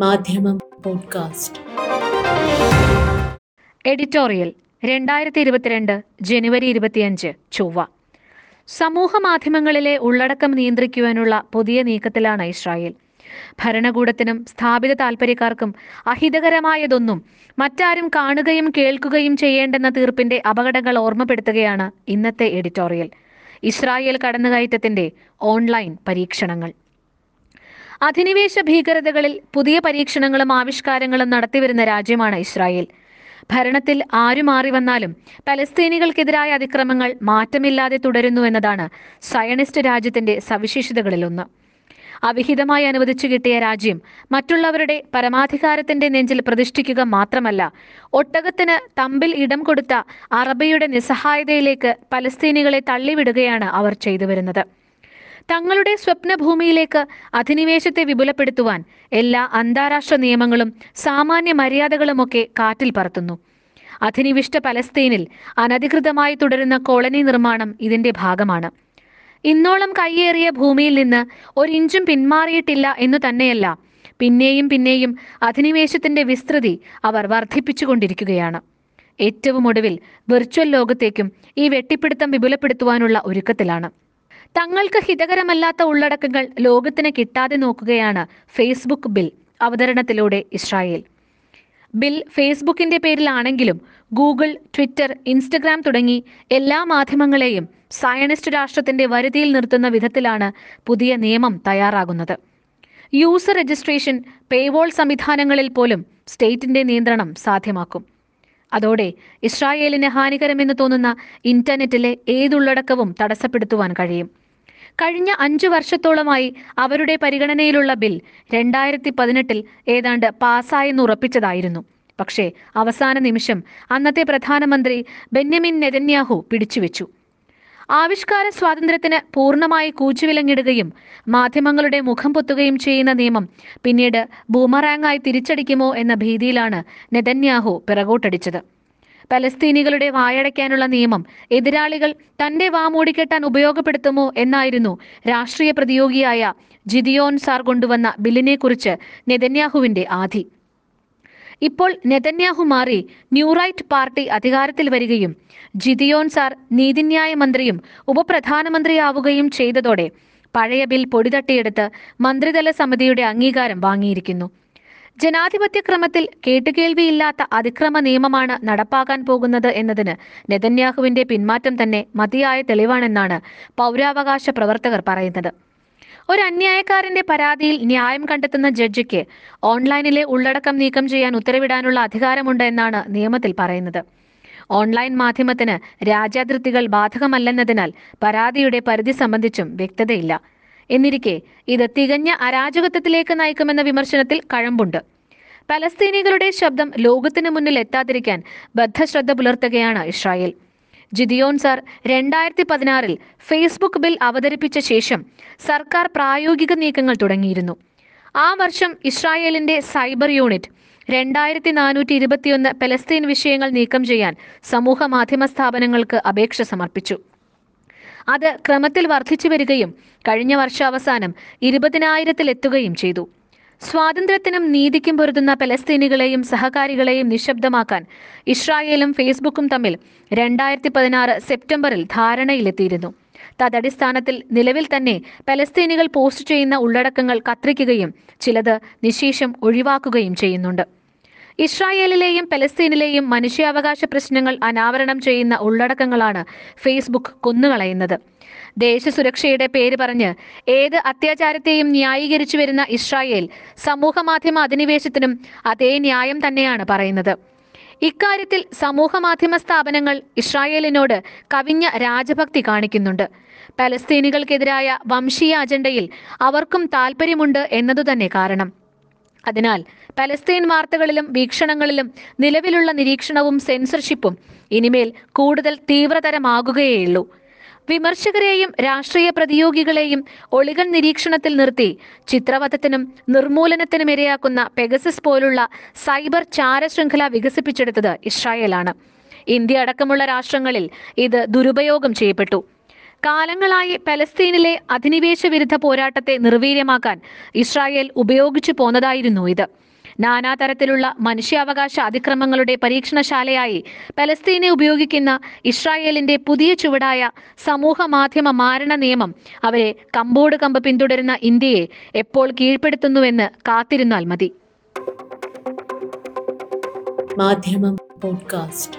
മാധ്യമം podcast. Editorial രണ്ടായിരത്തി ഇരുപത്തിരണ്ട് ജനുവരി ഇരുപത്തിയഞ്ച് ചൊവ്വ. സമൂഹ മാധ്യമങ്ങളിലെ ഉള്ളടക്കം നിയന്ത്രിക്കുവാനുള്ള പുതിയ നീക്കത്തിലാണ് ഇസ്രായേൽ. ഭരണകൂടത്തിനും സ്ഥാപിത താൽപ്പര്യക്കാർക്കും അഹിതകരമായതൊന്നും മറ്റാരും കാണുകയും കേൾക്കുകയും ചെയ്യേണ്ടെന്ന തീർപ്പിന്റെ അപകടങ്ങൾ ഓർമ്മപ്പെടുത്തുകയാണ് ഇന്നത്തെ എഡിറ്റോറിയൽ. ഇസ്രായേൽ കടന്നുകയറ്റത്തിന്റെ ഓൺലൈൻ പരീക്ഷണങ്ങൾ. അധിനിവേശ ഭീകരതകളിൽ പുതിയ പരീക്ഷണങ്ങളും ആവിഷ്കാരങ്ങളും നടത്തിവരുന്ന രാജ്യമാണ് ഇസ്രായേൽ. ഭരണത്തിൽ ആരു മാറി വന്നാലും പലസ്തീനികൾക്കെതിരായ അതിക്രമങ്ങൾ മാറ്റമില്ലാതെ തുടരുന്നു എന്നതാണ് സയണിസ്റ്റ് രാജ്യത്തിന്റെ സവിശേഷതകളിലൊന്ന്. അവിഹിതമായി അനുവദിച്ചു കിട്ടിയ രാജ്യം മറ്റുള്ളവരുടെ പരമാധികാരത്തിന്റെ നെഞ്ചിൽ പ്രതിഷ്ഠിക്കുക മാത്രമല്ല ഒട്ടകത്തിന് തമ്പിൽ ഇടം കൊടുത്ത അറബിയുടെ നിസ്സഹായതയിലേക്ക് പലസ്തീനികളെ തള്ളിവിടുകയാണ് അവർ ചെയ്തു വരുന്നത് തങ്ങളുടെ സ്വപ്നഭൂമിയിലേക്ക് അധിനിവേശത്തെ വിപുലപ്പെടുത്തുവാൻ എല്ലാ അന്താരാഷ്ട്ര നിയമങ്ങളും സാമാന്യ മര്യാദകളുമൊക്കെ കാറ്റിൽ പറത്തുന്നു. അധിനിവിഷ്ട പലസ്തീനിൽ അനധികൃതമായി തുടരുന്ന കോളനി നിർമ്മാണം ഇതിന്റെ ഭാഗമാണ്. ഇന്നോളം കയ്യേറിയ ഭൂമിയിൽ നിന്ന് ഒരിഞ്ചും പിന്മാറിയിട്ടില്ല എന്നു തന്നെയല്ല പിന്നെയും പിന്നെയും അധിനിവേശത്തിന്റെ വിസ്തൃതി അവർ വർദ്ധിപ്പിച്ചുകൊണ്ടിരിക്കുകയാണ്. ഏറ്റവും ഒടുവിൽ വെർച്വൽ ലോകത്തേക്കും ഈ വെട്ടിപ്പിടുത്തം വിപുലപ്പെടുത്തുവാനുള്ള ഒരുക്കത്തിലാണ്. തങ്ങൾക്ക് ഹിതകരമല്ലാത്ത ഉള്ളടക്കങ്ങൾ ലോകത്തിന് കിട്ടാതെ നോക്കുകയാണ് ഫേസ്ബുക്ക് ബിൽ അവതരണത്തിലൂടെ ഇസ്രായേൽ. ബിൽ ഫേസ്ബുക്കിന്റെ പേരിലാണെങ്കിലും ഗൂഗിൾ ട്വിറ്റർ ഇൻസ്റ്റഗ്രാം തുടങ്ങി എല്ലാ മാധ്യമങ്ങളെയും സയനിസ്റ്റ് രാഷ്ട്രത്തിന്റെ വരുതിയിൽ നിർത്തുന്ന വിധത്തിലാണ് പുതിയ നിയമം തയ്യാറാകുന്നത്. യൂസർ രജിസ്ട്രേഷൻ പേവോൾ സംവിധാനങ്ങളിൽ പോലും സ്റ്റേറ്റിന്റെ നിയന്ത്രണം സാധ്യമാക്കും. അതോടെ ഇസ്രായേലിന് ഹാനികരമെന്ന് തോന്നുന്ന ഇന്റർനെറ്റിലെ ഏതുള്ളടക്കവും തടസ്സപ്പെടുത്തുവാൻ കഴിയും. കഴിഞ്ഞ അഞ്ചു വർഷത്തോളമായി അവരുടെ പരിഗണനയിലുള്ള ബിൽ രണ്ടായിരത്തി പതിനെട്ടിൽ ഏതാണ്ട് പാസ്സായെന്ന് ഉറപ്പിച്ചതായിരുന്നു. പക്ഷേ അവസാന നിമിഷം അന്നത്തെ പ്രധാനമന്ത്രി ബെന്യമിൻ നെതന്യാഹു പിടിച്ചുവെച്ചു. ആവിഷ്കാര സ്വാതന്ത്ര്യത്തിന് പൂർണമായി കൂച്ചുവിലങ്ങിടുകയും മാധ്യമങ്ങളുടെ മുഖം പൊത്തുകയും ചെയ്യുന്ന നിയമം പിന്നീട് ബൂമറാങ്ങായി തിരിച്ചടിക്കുമോ എന്ന ഭീതിയിലാണ് നെതന്യാഹു പിറകോട്ടടിച്ചത്. പലസ്തീനികളുടെ വായടയ്ക്കാനുള്ള നിയമം എതിരാളികൾ തന്റെ വാമൂടിക്കെട്ടാൻ ഉപയോഗപ്പെടുത്തുമോ എന്നായിരുന്നു രാഷ്ട്രീയ പ്രതിയോഗിയായ ജിദിയോൻ സാർ കൊണ്ടുവന്ന ബില്ലിനെക്കുറിച്ച് നെതന്യാഹുവിന്റെ ആധി. ഇപ്പോൾ നെതന്യാഹു മാറി ന്യൂറൈറ്റ് പാർട്ടി അധികാരത്തിൽ വരികയും ജിതിയോൻ സാർ നീതിന്യായ മന്ത്രിയും ഉപപ്രധാനമന്ത്രിയാവുകയും ചെയ്തതോടെ പഴയ ബിൽ പൊടിതട്ടിയെടുത്ത് മന്ത്രിതല സമിതിയുടെ അംഗീകാരം വാങ്ങിയിരിക്കുന്നു. ജനാധിപത്യ ക്രമത്തിൽ കേട്ടുകേൾവിയില്ലാത്ത അതിക്രമ നിയമമാണ് നടപ്പാക്കാൻ പോകുന്നത് എന്നതിന് നെതന്യാഹുവിന്റെ പിന്മാറ്റം തന്നെ മതിയായ തെളിവാണെന്നാണ് പൗരാവകാശ പ്രവർത്തകർ പറയുന്നത്. ഒരു അന്യായക്കാരന്റെ പരാതിയിൽ ന്യായം കണ്ടെത്തുന്ന ജഡ്ജിക്ക് ഓൺലൈനിലെ ഉള്ളടക്കം നീക്കം ചെയ്യാൻ ഉത്തരവിടാനുള്ള അധികാരമുണ്ട് എന്നാണ് നിയമത്തിൽ പറയുന്നത്. ഓൺലൈൻ മാധ്യമത്തിന് രാജ്യാതിർത്തികൾ ബാധകമല്ലെന്നതിനാൽ പരാതിയുടെ പരിധി സംബന്ധിച്ചും വ്യക്തതയില്ല. എന്നിരിക്കെ ഇത് തികഞ്ഞ അരാജകത്വത്തിലേക്ക് നയിക്കുമെന്ന വിമർശനത്തിൽ കഴമ്പുണ്ട്. പലസ്തീനികളുടെ ശബ്ദം ലോകത്തിന് മുന്നിൽ എത്താതിരിക്കാൻ ബദ്ധശ്രദ്ധ പുലർത്തുകയാണ് ഇസ്രായേൽ. ജിദിയോൻ സാർ രണ്ടായിരത്തി പതിനാറിൽ ഫേസ്ബുക്ക് ബിൽ അവതരിപ്പിച്ച ശേഷം സർക്കാർ പ്രായോഗിക നീക്കങ്ങൾ തുടങ്ങിയിരുന്നു. ആ വർഷം ഇസ്രായേലിന്റെ സൈബർ യൂണിറ്റ് രണ്ടായിരത്തി നാനൂറ്റി ഇരുപത്തിയൊന്ന് പലസ്തീൻ വിഷയങ്ങൾ നീക്കം ചെയ്യാൻ സമൂഹ മാധ്യമ സ്ഥാപനങ്ങൾക്ക് അപേക്ഷ സമർപ്പിച്ചു. അത് ക്രമത്തിൽ വർദ്ധിച്ചു വരികയും കഴിഞ്ഞ വർഷാവസാനം ഇരുപതിനായിരത്തിലെത്തുകയും ചെയ്തു. സ്വാതന്ത്ര്യത്തിനും നീതിക്കും പൊരുതുന്ന പലസ്തീനികളെയും സഹകാരികളെയും നിശബ്ദമാക്കാൻ ഇസ്രായേലും ഫേസ്ബുക്കും തമ്മിൽ രണ്ടായിരത്തി പതിനാറ് സെപ്റ്റംബറിൽ ധാരണയിലെത്തിയിരുന്നു. തദടിസ്ഥാനത്തിൽ നിലവിൽ തന്നെ പലസ്തീനികൾ പോസ്റ്റ് ചെയ്യുന്ന ഉള്ളടക്കങ്ങൾ കത്തിരിക്കുകയും ചിലത് നിശേഷം ഒഴിവാക്കുകയും ചെയ്യുന്നുണ്ട്. ഇസ്രായേലിലെയും പലസ്തീനിലെയും മനുഷ്യാവകാശ പ്രശ്നങ്ങൾ അനാവരണം ചെയ്യുന്ന ഉള്ളടക്കങ്ങളാണ് ഫേസ്ബുക്ക് കൊന്നുകളയുന്നത്. ദേശസുരക്ഷയുടെ പേര് പറഞ്ഞ് ഏത് അത്യാചാരത്തെയും ന്യായീകരിച്ചു വരുന്ന ഇസ്രായേൽ സമൂഹമാധ്യമ അധിനിവേശത്തിനും അതേ ന്യായം തന്നെയാണ് പറയുന്നത്. ഇക്കാര്യത്തിൽ സമൂഹമാധ്യമ സ്ഥാപനങ്ങൾ ഇസ്രായേലിനോട് കവിഞ്ഞ രാജഭക്തി കാണിക്കുന്നുണ്ട്. പലസ്തീനികൾക്കെതിരായ വംശീയ അജണ്ടയിൽ അവർക്കും താൽപ്പര്യമുണ്ട് എന്നതുതന്നെ കാരണം. അതിനാൽ പലസ്തീൻ വാർത്തകളിലും വീക്ഷണങ്ങളിലും നിലവിലുള്ള നിരീക്ഷണവും സെൻസർഷിപ്പും ഇനിമേൽ കൂടുതൽ തീവ്രതരമാകുകയേയുള്ളൂ. വിമർശകരെയും രാഷ്ട്രീയ പ്രതിയോഗികളെയും ഒളികൻ നിരീക്ഷണത്തിൽ നിർത്തി ചിത്രവധത്തിനും നിർമൂലനത്തിനും ഇരയാക്കുന്ന പെഗസസ് പോലുള്ള സൈബർ ചാര ശൃംഖല വികസിപ്പിച്ചെടുത്തത് ഇസ്രായേലാണ്. ഇന്ത്യ അടക്കമുള്ള രാഷ്ട്രങ്ങളിൽ ഇത് ദുരുപയോഗം ചെയ്യപ്പെട്ടു. കാലങ്ങളായി പലസ്തീനിലെ അധിനിവേശ വിരുദ്ധ പോരാട്ടത്തെ നിർവീര്യമാക്കാൻ ഇസ്രായേൽ ഉപയോഗിച്ചു പോന്നതായിരുന്നു ഇത്. നാനാതരത്തിലുള്ള മനുഷ്യാവകാശ അതിക്രമങ്ങളുടെ പരീക്ഷണശാലയായി പലസ്തീനെ ഉപയോഗിക്കുന്ന ഇസ്രായേലിന്റെ പുതിയ ചുവടായ സമൂഹ മാധ്യമ മാരണ നിയമം അവരെ കമ്പോട് കമ്പ് പിന്തുടരുന്ന ഇന്ത്യയെ എപ്പോൾ കീഴ്പ്പെടുത്തുന്നുവെന്ന് കാത്തിരുന്നാൽ മതി. മാധ്യമം പോഡ്കാസ്റ്റ്.